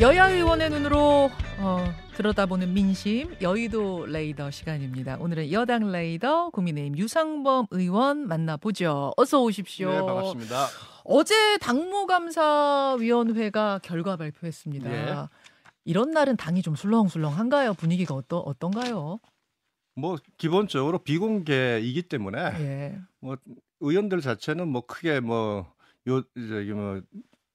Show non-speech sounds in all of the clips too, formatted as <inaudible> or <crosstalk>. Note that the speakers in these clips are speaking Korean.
여야 의원의 눈으로 어, 들여다보는 민심 여의도 레이더 시간입니다. 오늘은 여당 레이더 국민의힘 유상범 의원 만나보죠. 어서 오십시오. 네, 반갑습니다. 어제 당무감사위원회가 결과 발표했습니다. 예. 이런 날은 당이 좀 술렁술렁한가요? 분위기가 어떠, 어떤가요? 뭐 기본적으로 비공개이기 때문에 예. 의원들 자체는 뭐 크게 뭐요 저기 뭐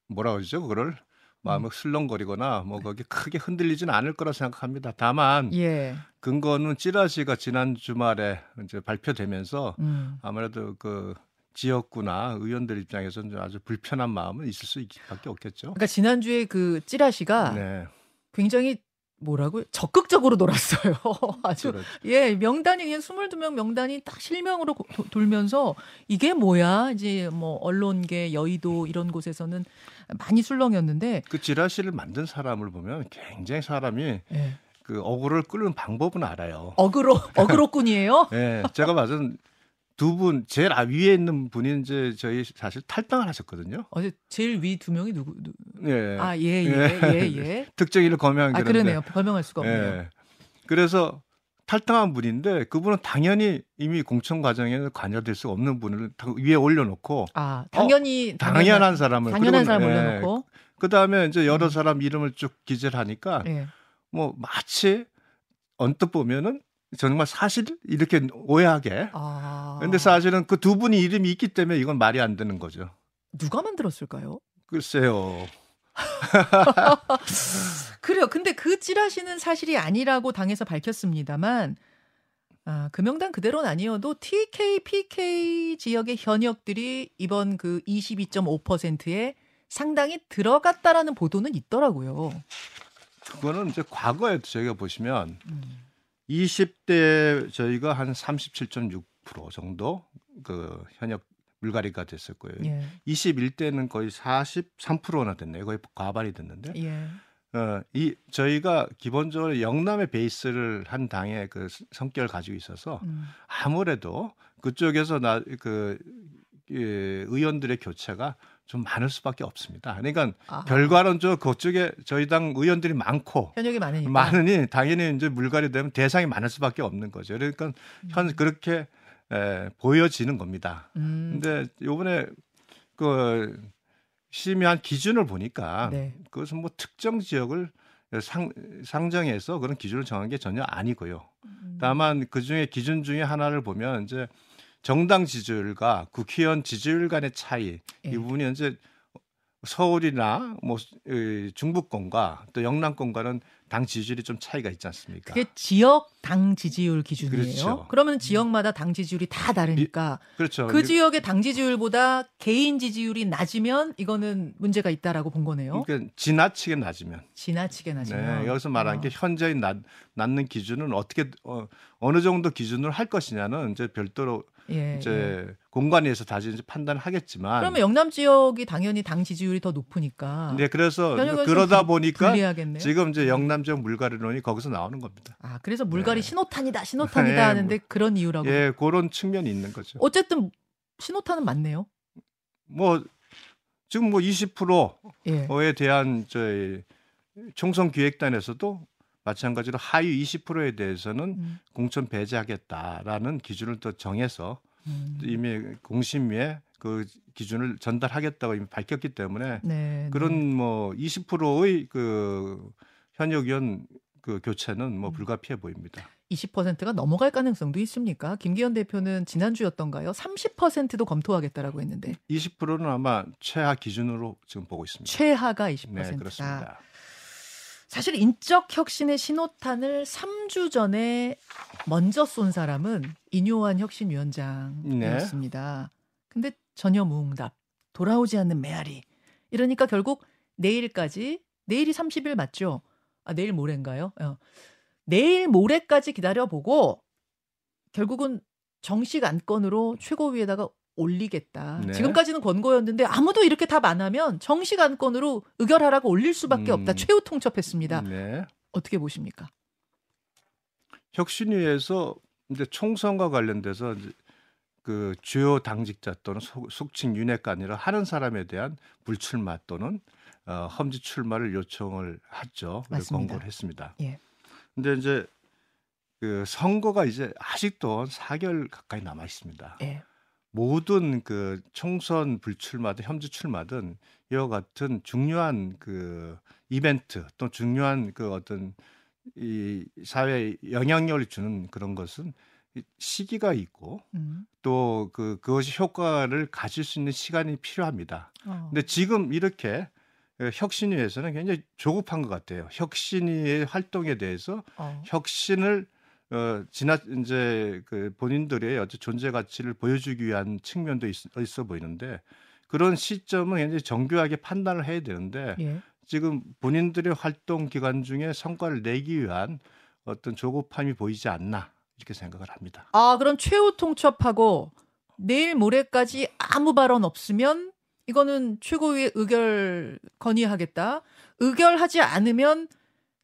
뭐라 그러죠 그거를 마음을 슬렁거리거나 뭐 거기 크게 흔들리지는 않을 거라 생각합니다. 다만 예. 근거는 찌라시가 지난 주말에 이제 발표되면서 음. 아무래도 그 지역구나 의원들 입장에서는 좀 아주 불편한 마음은 있을 수밖에 없겠죠. 그러니까 지난주에 그 찌라시가 네, 굉장히 뭐라고요? 적극적으로 놀았어요. <laughs> 아주 그렇죠. 예, 명단이 그냥 22명 명단이 딱 실명으로 고- 도- 돌면서 이게 뭐야? 이제 뭐 언론계, 여의도 이런 곳에서는 많이 술렁이었는데 그 지라시를 만든 사람을 보면 굉장히 사람이 예. 그 어구를 끄는 방법은 알아요. 어그로 어그로꾼이에요. <laughs> 예, 제가 봐선 두 분 제일 아- 위에 있는 분이 이제 저희 사실 탈당을 하셨거든요. 어제 제일 위 두 명이 누구? 누... 예. 아, 예, 예, 예, <laughs> 예. 특정인을 거명한 아, 그러네요. 설명할 수가 없네요. 예. 그래서 탈당한 분인데 그분은 당연히 이미 공천 과정에 관여될 수 없는 분을 다 위에 올려놓고 아, 당연히 당연한 사람을 당연한 사람 예, 올려놓고 그 다음에 이제 여러 음. 사람 이름을 쭉 기재를 하니까 예. 뭐 마치 언뜻 보면은 정말 사실 이렇게 오해하게. 아. 근데 사실은 그 두 분이 이름이 있기 때문에 이건 말이 안 되는 거죠. 누가 만들었을까요? 글쎄요. <laughs> 그래요. 근데 그 찌라시는 사실이 아니라고 당에서 밝혔습니다만 아, 그 명단 그대로는 아니어도 TK, PK 지역의 현역들이 이번 그 22.5%에 상당히 들어갔다라는 보도는 있더라고요. 그거는 이제 과거에 저희가 보시면 음. 20대 저희가 한 37.6% 정도 그 현역 물갈이가 됐을 거예요. 예. 21대는 거의 43%나 됐네요. 거의 과반이 됐는데. 예. 어, 이 저희가 기본적으로 영남의 베이스를 한 당의 그 성격을 가지고 있어서 음. 아무래도 그쪽에서 나그 예, 의원들의 교체가 좀 많을 수밖에 없습니다. 그러니까 아하. 결과론적으로 그쪽에 저희 당 의원들이 많고 현역이 많으니까. 많으니 당연히 이제 물갈이 되면 대상이 많을 수밖에 없는 거죠. 그러니까 현 그렇게 에, 보여지는 겁니다. 음. 근데 요번에 그 심의한 기준을 보니까 네. 그것은 뭐 특정 지역을 상, 상정해서 그런 기준을 정한 게 전혀 아니고요. 음. 다만 그 중에 기준 중에 하나를 보면 이제 정당 지지율과 국회의원 지지율 간의 차이 예. 이 부분이 이제 서울이나 뭐 이, 중부권과 또 영남권과는 당 지지율이 좀 차이가 있지 않습니까? 그게 지역 당 지지율 기준이에요. 그렇죠. 그러면 지역마다 당 지지율이 다 다르니까 그렇죠. 그 지역의 당 지지율보다 개인 지지율이 낮으면 이거는 문제가 있다라고 본 거네요. 그러니까 지나치게 낮으면 지나치게 낮으면. 네, 여기서 말하는 아. 게 현저히 낮, 낮는 기준은 어떻게 어, 어느 정도 기준으로 할 것이냐는 이제 별도로 예, 예. 이제 공관위에서 다시 이제 판단을 하겠지만 그러면 영남 지역이 당연히 당 지지율이 더 높으니까 네, 그래서 그러다 좀 보니까 불리하겠네요. 지금 이제 영남 지역 물갈이론이 거기서 나오는 겁니다. 아 그래서 물갈이 네. 신호탄이다 신호탄이다 네, 하는데 그런 이유라고. 예, 그런 측면이 있는 거죠. 어쨌든 신호탄은 맞네요. 뭐 지금 뭐 20%에 예. 대한 저희 총선 기획단에서도 마찬가지로 하위 20%에 대해서는 음, 공천 배제하겠다라는 기준을 또 정해서 음. 이미 공심위에 그 기준을 전달하겠다고 이미 밝혔기 때문에 네, 그런 네. 뭐 20%의 그 현역 의원 그 교체는 뭐 음. 불가피해 보입니다. 20%가 넘어갈 가능성도 있습니까? 김기현 대표는 지난주였던가요? 30%도 검토하겠다라고 했는데 20%는 아마 최하 기준으로 지금 보고 있습니다. 최하가 20%다. 네, 그렇습니다. 사실 인적 혁신의 신호탄을 3주 전에 먼저 쏜 사람은 인요한 혁신위원장이었습니다. 근데 전혀 무응답, 돌아오지 않는 메아리. 이러니까 결국 내일까지 내일이 30일 맞죠? 아 내일 모레인가요? 어. 내일 모레까지 기다려보고 결국은 정식 안건으로 최고위에다가 올리겠다. 네. 지금까지는 권고였는데 아무도 이렇게 답 안 하면 정식 안건으로 의결하라고 올릴 수밖에 음. 없다. 최후 통첩했습니다. 네. 어떻게 보십니까? 혁신위에서 이제 총선과 관련돼서 이제 그 주요 당직자 또는 속- 속칭 윤핵관이라 하는 사람에 대한 불출마 또는 어, 험지 출마를 요청을 했죠. 맞습니다. 권고를 했습니다. 예. 근데 이제 그 선거가 이제 아직도 4개월 가까이 남아 있습니다. 예. 모든 그 총선 불출마든 험지 출마든 이와 같은 중요한 그 이벤트 또 중요한 그 어떤 이 사회에 영향력을 주는 그런 것은 이 시기가 있고 음. 또그 그것이 효과를 가질 수 있는 시간이 필요합니다. 어. 근데 지금 이렇게 어, 혁신위에서는 굉장히 조급한 것 같아요. 혁신위의 활동에 대해서 어. 혁신을 어 지나 이제 그 본인들의 어떤 존재 가치를 보여주기 위한 측면도 있, 있어 보이는데 그런 시점은 굉장히 정교하게 판단을 해야 되는데 예. 지금 본인들의 활동 기간 중에 성과를 내기 위한 어떤 조급함이 보이지 않나 이렇게 생각을 합니다. 아, 그럼 최후 통첩하고 내일 모레까지 아무 발언 없으면 이거는 최고위의 의결 건의하겠다. 의결하지 않으면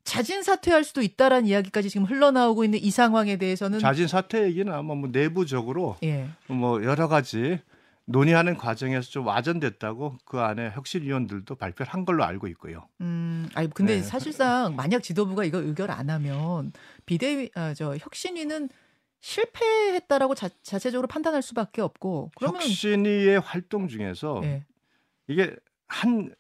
자진 사퇴할 수도 있다라는 이야기까지 지금 흘러나오고 있는 이 상황에 대해서는 자진 사퇴 얘기는 아마 뭐 내부적으로 예. 뭐 여러 가지 논의하는 과정에서 좀 와전됐다고 그 안에 혁신위원들도 발표를 한 걸로 알고 있고요. 음, 아니 근데 네. 사실상 만약 지도부가 이거 의결 안 하면 비대위 아, 저 혁신위는 실패했다라고 자, 자체적으로 판단할 수밖에 없고 그러면 혁신위의 활동 중에서 예. 이게 한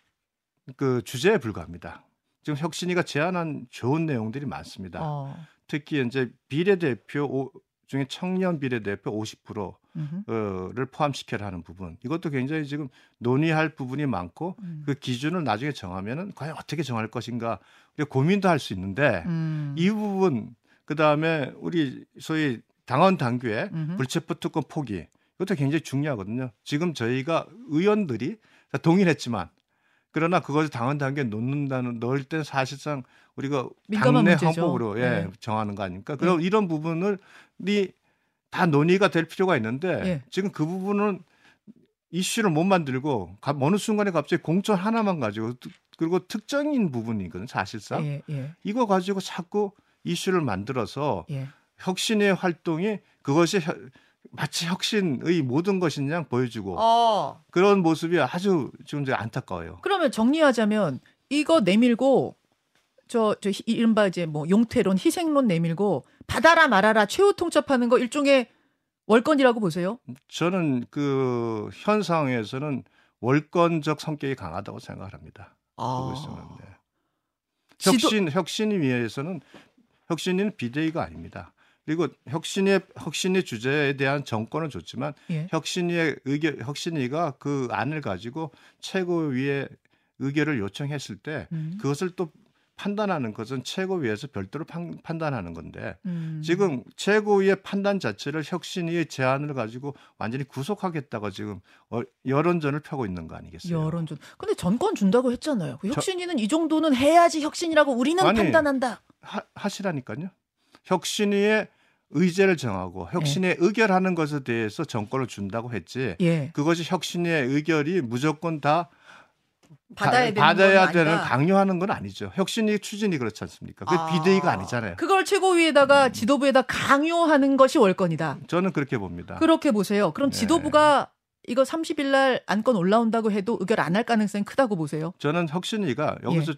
그 주제에 불과합니다. 지금 혁신위가 제안한 좋은 내용들이 많습니다. 어. 특히 이제 비례대표 오- 중에 청년 비례대표 50%를 음흠. 포함시켜야 하는 부분 이것도 굉장히 지금 논의할 부분이 많고 음. 그 기준을 나중에 정하면은 과연 어떻게 정할 것인가 우리가 고민도 할 수 있는데 음. 이 부분 그 다음에 우리 소위 당원 당규의 음흠. 불체포 특권 포기 이것도 굉장히 중요하거든요. 지금 저희가 의원들이 다 동의했지만 그러나 그것을 당원 당규에 놓는다는 넣을 땐 사실상 우리가 당내. 헌법으로 예, 네. 정하는 거 아닙니까? 그럼 이런 부분을 다 논의가 될 필요가 있는데 예. 지금 그 부분은 이슈를 못 만들고 가- 어느 순간에 갑자기 공천 하나만 가지고 특- 그리고 특정인 부분이거든 사실상 예, 예, 이거 가지고 자꾸 이슈를 만들어서 예. 혁신의 활동이 그것이 혀- 마치 혁신의 모든 것인 양 보여주고 어. 그런 모습이 아주 지금 이제 안타까워요. 그러면 정리하자면 이거 내밀고 저, 저 히- 이른바 이제 뭐 용태론, 희생론 내밀고 받아라 말아라 최후 통첩하는 거 일종의 월권이라고 보세요. 저는 그 현 상황에서는 월권적 성격이 강하다고 생각을 합니다. 보고 있으면. 네. 지도- 혁신 혁신위에서는 혁신위는 비대위가 아닙니다. 그리고 혁신의 혁신의 주제에 대한 정권은 좋지만 예. 혁신위의 의견 혁신위가 그 안을 가지고 최고위의 의결을 요청했을 때 음. 그것을 또 판단하는 것은 최고위에서 별도로 판, 판단하는 건데 음. 지금 최고위의 판단 자체를 혁신위의 제안을 가지고 완전히 구속하겠다고 지금 어, 여론전을 펴고 있는 거 아니겠어요? 여론전. 근데 전권 준다고 했잖아요. 그 혁신위는 이 정도는 해야지 혁신이라고 우리는 아니, 판단한다. 하, 하시라니까요. 혁신위의 의제를 정하고 네. 혁신위에 의결하는 것에 대해서 정권을 준다고 했지. 예. 그것이 혁신위의 의결이 무조건 다 받아야 되는 받아야 건 되는. 강요하는 건 아니죠. 혁신위 추진이 그렇지 않습니까? 그게 아. 비대위가 아니잖아요. 그걸 최고위에다가 지도부에다 강요하는 것이 월권이다. 저는 그렇게 봅니다. 그렇게 보세요. 그럼 네. 지도부가 이거 30일 날 안건 올라온다고 해도 의결 안 할 가능성이 크다고 보세요. 저는 혁신위가 여기서 예.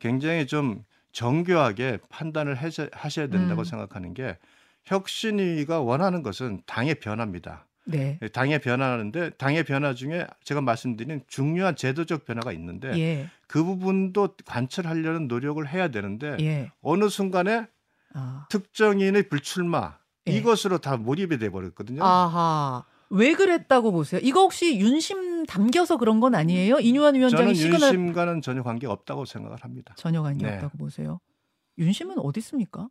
굉장히 좀 정교하게 판단을 해서- 하셔야 된다고 음. 생각하는 게 혁신위가 원하는 것은 당의 변화입니다. 네. 당의 변화하는데 당의 변화 중에 제가 말씀드린 중요한 제도적 변화가 있는데 예. 그 부분도 관철하려는 노력을 해야 되는데 예. 어느 순간에 아. 특정인의 불출마 예. 이것으로 다 몰입이 돼 버렸거든요. 아하. 왜 그랬다고 보세요? 이거 혹시 윤심 담겨서 그런 건 아니에요? 이뉴한 위원장이 저는 시그널 윤심과는 전혀 관계가 없다고 생각을 합니다. 전혀 관계 네. 없다고 보세요. 윤심은 어디 있습니까?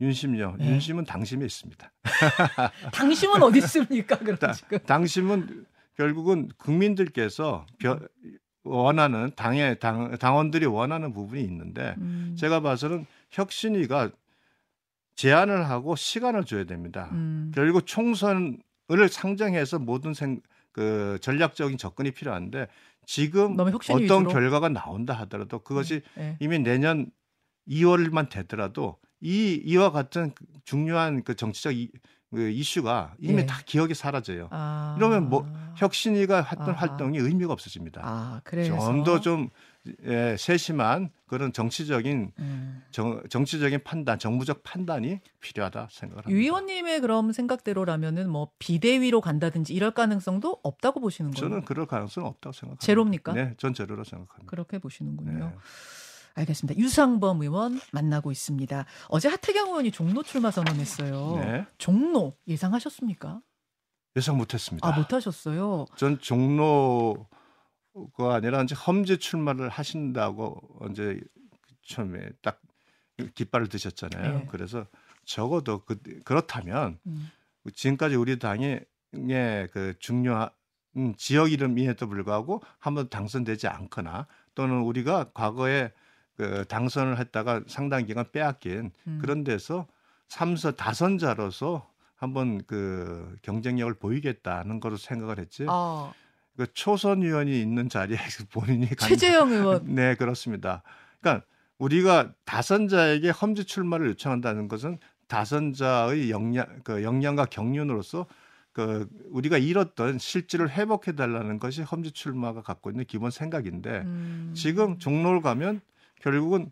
윤심요. 네. 윤심은 당심에 있습니다. <laughs> 당심은 어디 있습니까? 그럼 다- 지금. 당심은 결국은 국민들께서 벼- 원하는 당의 당, 당원들이 원하는 부분이 있는데 음. 제가 봐서는 혁신위가 제안을 하고 시간을 줘야 됩니다. 음. 결국 총선 을 상정해서 모든 생, 그 전략적인 접근이 필요한데 지금 어떤 위주로? 결과가 나온다 하더라도 그것이 예. 이미 내년 2월만 되더라도 이 이와 같은 그 중요한 그 정치적 이, 그 이슈가 이미 예. 다 기억이 사라져요. 아. 이러면 뭐 혁신위가 했던 아하. 활동이 의미가 없어집니다. 아, 그래서 좀더 좀 예, 세심한 그런 정치적인 음. 정, 정치적인 판단, 정부적 판단이 필요하다 생각을 합니다. 유 의원님의 그럼 생각대로라면은 뭐 비대위로 간다든지 이럴 가능성도 없다고 보시는 거예요? 저는 그럴 가능성은 없다고 생각합니다. 제로입니까? 네, 전 제로로 생각합니다. 그렇게 보시는군요. 네. 알겠습니다. 유상범 의원 만나고 있습니다. 어제 하태경 의원이 종로 출마 선언했어요. 네. 종로 예상하셨습니까? 예상 못했습니다. 아 못하셨어요. 전 종로 가 아니라 이제 험지 출마를 하신다고 이제 처음에 딱 깃발을 드셨잖아요. 네. 그래서 적어도 그, 그렇다면 음. 지금까지 우리 당의 그 중요한 지역 이름임에도 불구하고 한 번 당선되지 않거나 또는 우리가 과거에 그 당선을 했다가 상당 기간 빼앗긴 음. 그런 데서 삼서 다선자로서 한번 그 경쟁력을 보이겠다는 거로 생각을 했지. 아 그 초선 의원이 있는 자리에 <laughs> 본인이 간- 최재형 의원 네 그렇습니다. 그러니까 우리가 다선자에게 험지 출마를 요청한다는 것은 다선자의 역량 그 역량과 경륜으로서 그 우리가 잃었던 실질을 회복해 달라는 것이 험지 출마가 갖고 있는 기본 생각인데 음. 지금 종로를 가면 결국은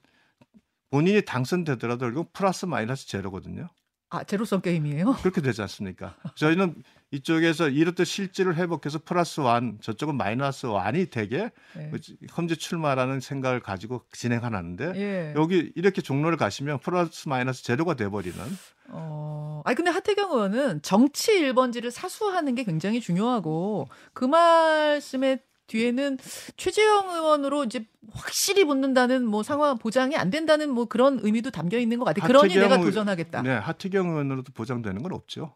본인이 당선되더라도 결국 플러스 마이너스 제로거든요. 아 제로섬 게임이에요. 그렇게 되지 않습니까? 저희는 이쪽에서 이렇듯 실질을 회복해서 플러스 완, 저쪽은 마이너스 완이 되게 네. 험지 출마라는 생각을 가지고 진행하는데 예. 여기 이렇게 종로를 가시면 플러스 마이너스 제로가 돼버리는 어, 아니 근데 하태경 의원은 정치 1번지를 사수하는 게 굉장히 중요하고 그 말씀의 뒤에는 최재형 의원으로 이제 확실히 붙는다는 뭐 상황 보장이 안 된다는 뭐 그런 의미도 담겨 있는 것 같아요. 그러니 내가 의- 도전하겠다. 네, 하태경 의원으로도 보장되는 건 없죠.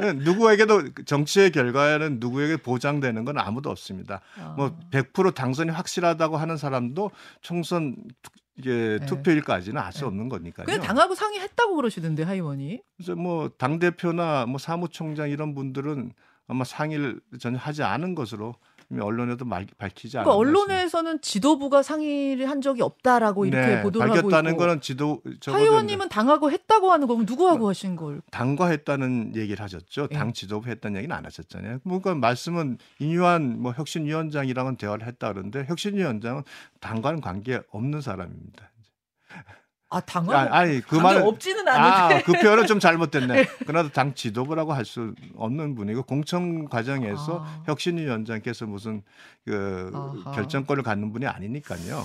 네, <laughs> 누구에게도 정치의 결과에는 누구에게 보장되는 건 아무도 없습니다. 아. 뭐100% 당선이 확실하다고 하는 사람도 총선 투- 이게 네. 투표일까지는 알수 네. 없는 거니까요. 근데 당하고 상의했다고 그러시던데 하 의원이. 그래서 뭐당 대표나 뭐 사무총장 이런 분들은 아마 상의를 전혀 하지 않은 것으로 언론에도 말, 밝히지 그러니까 언론에서는 지도부가 상의를 한 적이 없다라고 이렇게 네, 보도를 하고 밝혔다는. 거는 지도 하 의원님은 당하고 했다고 하는 거면 누구하고 하신 걸? 당과 했다는 얘기를 하셨죠. 예. 당 지도부 했다는 얘기는 안 하셨잖아요. 그러니까 말씀은 인유한 뭐 혁신위원장이랑은 대화를 했다 그러는데 혁신위원장은 당과는 관계 없는 사람입니다. 아 당하고 아, 그 관계 말은 없지는 않은데. 아, 그 표현은 좀 잘못됐네. <laughs> 그러나 당 지도부라고 할 수 없는 분이고 공천 과정에서 아. 혁신위 원장께서 무슨 그 아하. 결정권을 갖는 분이 아니니까요.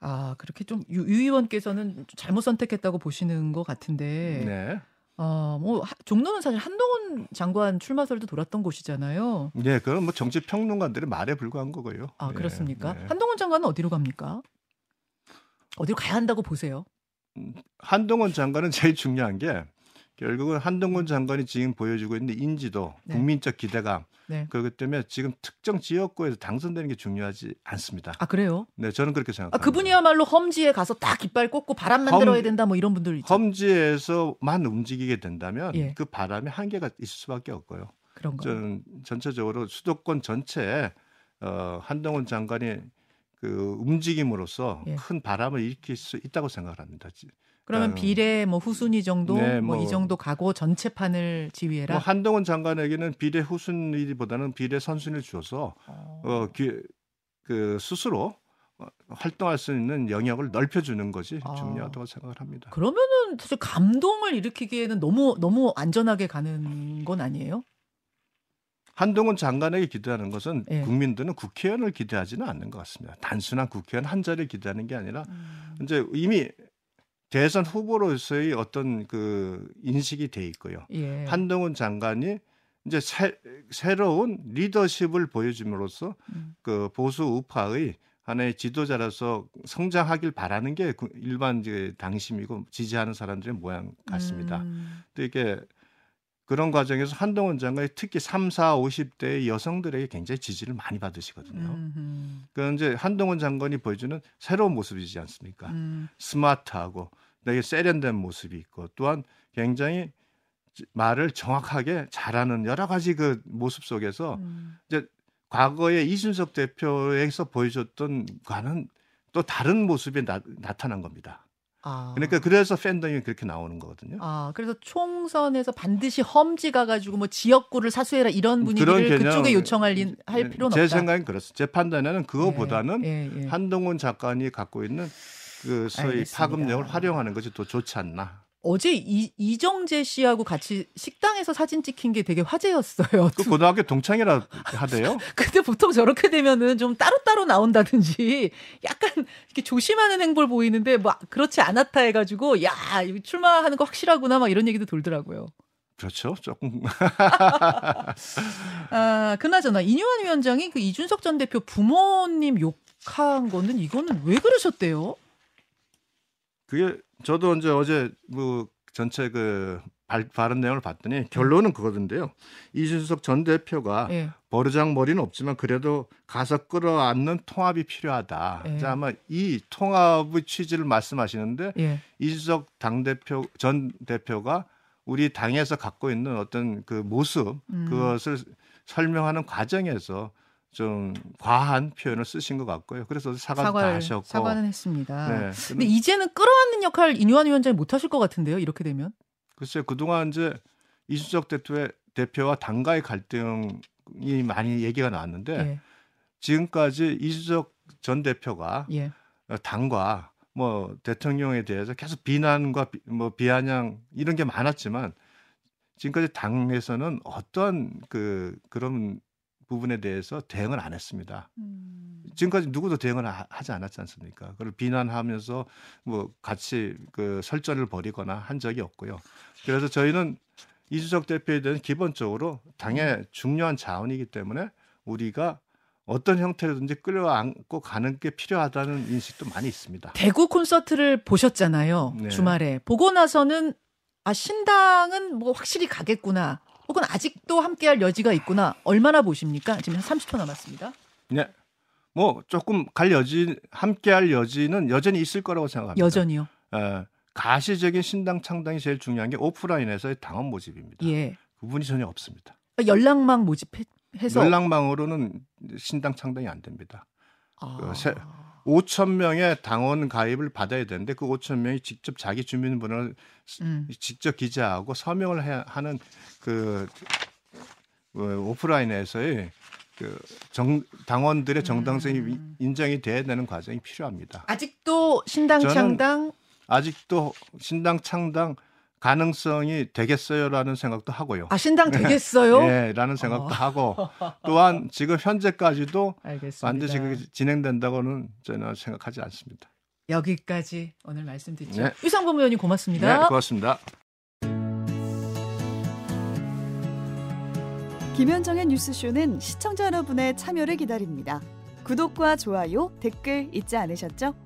아 그렇게 좀유 의원께서는 좀 잘못 선택했다고 보시는 것 같은데. 네. 어뭐 종로는 사실 한동훈 장관 출마설도 돌았던 곳이잖아요. 네, 그건 뭐 정치 평론가들의 말에 불과한 거고요. 아 네, 그렇습니까? 네. 한동훈 장관은 어디로 갑니까? 어디로 가야 한다고 보세요? 한동훈 장관은 제일 중요한 게 결국은 한동훈 장관이 지금 보여주고 있는 인지도, 네. 국민적 기대감 네. 그렇기 때문에 지금 특정 지역구에서 당선되는 게 중요하지 않습니다. 아 그래요? 네, 저는 그렇게 아 생각합니다. 그분이야말로 험지에 가서 딱 깃발 꽂고 바람 만들어야 된다 뭐 이런 분들 있죠. 험지에서만 움직이게 된다면 예. 그 바람에 한계가 있을 수밖에 없고요. 그런 거. 저는 전체적으로 수도권 전체에 어, 한동훈 장관이 그 움직임으로써 예. 큰 바람을 일으킬 수 있다고 생각을 합니다. 그러면 어, 비례 뭐 후순위 정도 네, 뭐이 뭐- 정도 가고 전체 판을 지휘해라. 뭐 한동훈 장관에게는 비례 후순위보다는 비례 선순위를 줘서 어. 어, 기, 그 스스로 어, 활동할 수 있는 영역을 넓혀주는 것이 아. 중요하다고 생각을 합니다. 그러면은 사실 감동을 일으키기에는 너무 너무 안전하게 가는 건 아니에요? 한동훈 장관에게 기대하는 것은 예. 국민들은 국회의원을 기대하지는 않는 것 같습니다. 단순한 국회의원 한 자리를 기대하는 게 아니라 이제 이미 대선 후보로서의 어떤 그 인식이 돼 있고요. 예. 한동훈 장관이 이제 새, 새로운 리더십을 보여줌으로써 음. 그 보수 우파의 하나의 지도자로서 성장하길 바라는 게그 일반 이제 당심이고 지지하는 사람들의 모양 같습니다. 음. 또 이게 그런 과정에서 한동훈 장관이 특히 3, 4, 50대의 여성들에게 굉장히 지지를 많이 받으시거든요. 음흠. 그 이제 한동훈 장관이 보여주는 새로운 모습이지 않습니까? 음. 스마트하고 되게 세련된 모습이 있고 또한 굉장히 말을 정확하게 잘하는 여러 가지 그 모습 속에서 음. 과거에 이준석 대표에서 보여줬던 과는 또 다른 모습이 나, 타난 겁니다. 아. 그러니까 그래서 팬덤이 그렇게 나오는 거거든요. 아, 그래서 총선에서 반드시 험지 가가지고 뭐 지역구를 사수해라 이런 분위기를 개념- 그쪽에 요청할 인- 할 필요는 제 없다. 생각엔 그렇습니다. 제 판단에는 그거보다는 예, 예, 예. 한동훈 작가님이 갖고 있는 그 소위 알겠습니다. 파급력을 활용하는 것이 더 좋지 않나. 어제 이, 이정재 씨하고 같이 식당에서 사진 찍힌 게 되게 화제였어요. 그 고등학교 동창이라 하대요. <laughs> 근데 보통 저렇게 되면은 좀 따로따로 나온다든지 약간 이렇게 조심하는 행보를 보이는데 뭐 그렇지 않았다 해가지고 야 출마하는 거 확실하구나 막 이런 얘기도 돌더라고요. 그렇죠. 조금 <laughs> 아 그나저나 이뉴환 위원장이 그 이준석 전 대표 부모님 욕한 거는 이거는 왜 그러셨대요? 그게 저도 이제 어제 뭐 전체 그 발, 발언 내용을 봤더니 결론은 그거던데요. 이준석 전 대표가 예. 버르장 머리는 없지만 그래도 가서 끌어안는 통합이 필요하다. 예. 자, 아마 이 통합의 취지를 말씀하시는데 예. 이준석 당 대표 전 대표가 우리 당에서 갖고 있는 어떤 그 모습 음. 그것을 설명하는 과정에서 좀 과한 표현을 쓰신 것 같고요. 그래서 사과도 다 사과를 하셨고. 사과는 했습니다. 네. 근데 이제는 끌어안는 역할 이뉴환 위원장이 못 하실 것 같은데요. 이렇게 되면. 글쎄 그동안 이제 이준석 대표의 대표와 당과의 갈등이 많이 얘기가 나왔는데 예. 지금까지 이준석 전 대표가 예. 당과 뭐 대통령에 대해서 계속 비난과 비, 뭐 비아냥 이런 게 많았지만 지금까지 당에서는 어떠한 그 그런 부분에 대해서 대응을 안 했습니다. 음. 지금까지 누구도 대응을 하, 하지 않았지 않습니까? 그걸 비난하면서 뭐 같이 그 설전을 벌이거나 한 적이 없고요. 그래서 저희는 이준석 대표에 대해서 기본적으로 당의 중요한 자원이기 때문에 우리가 어떤 형태로든지 끌어안고 가는 게 필요하다는 인식도 많이 있습니다. 대구 콘서트를 보셨잖아요. 네. 주말에. 보고 나서는 아 신당은 뭐 확실히 가겠구나. 혹은 아직도 함께할 여지가 있구나. 얼마나 보십니까? 지금 한 30초 남았습니다. 네. 뭐 조금 갈 여지 함께할 여지는 여전히 있을 거라고 생각합니다. 여전히요. 에, 가시적인 신당 창당이 제일 중요한 게 오프라인에서의 당원 모집입니다. 예. 그분이 전혀 없습니다. 연락망 모집해서 연락망으로는 신당 창당이 안 됩니다. 아. 그 세- 5천 명의 당원 가입을 받아야 되는데 그 5천 명이 직접 자기 주민번호를 음. 직접 기재하고 서명을 해야 하는 그 어, 오프라인에서의 그 정, 당원들의 정당성이 음. 인정이 돼야 되는 과정이 필요합니다. 아직도 신당 창당 아직도 신당 창당 가능성이 되겠어요라는 생각도 하고요. 아 신당 되겠어요? 예, 라는 생각도 어. 하고 또한 지금 현재까지도 알겠습니다. 반드시 그게 진행된다고는 저는 생각하지 않습니다. 여기까지 오늘 말씀 듣죠. 네. 유상범 의원님 고맙습니다. 네, 고맙습니다. 김현정의 뉴스쇼는 시청자 여러분의 참여를 기다립니다. 구독과 좋아요, 댓글 잊지 않으셨죠?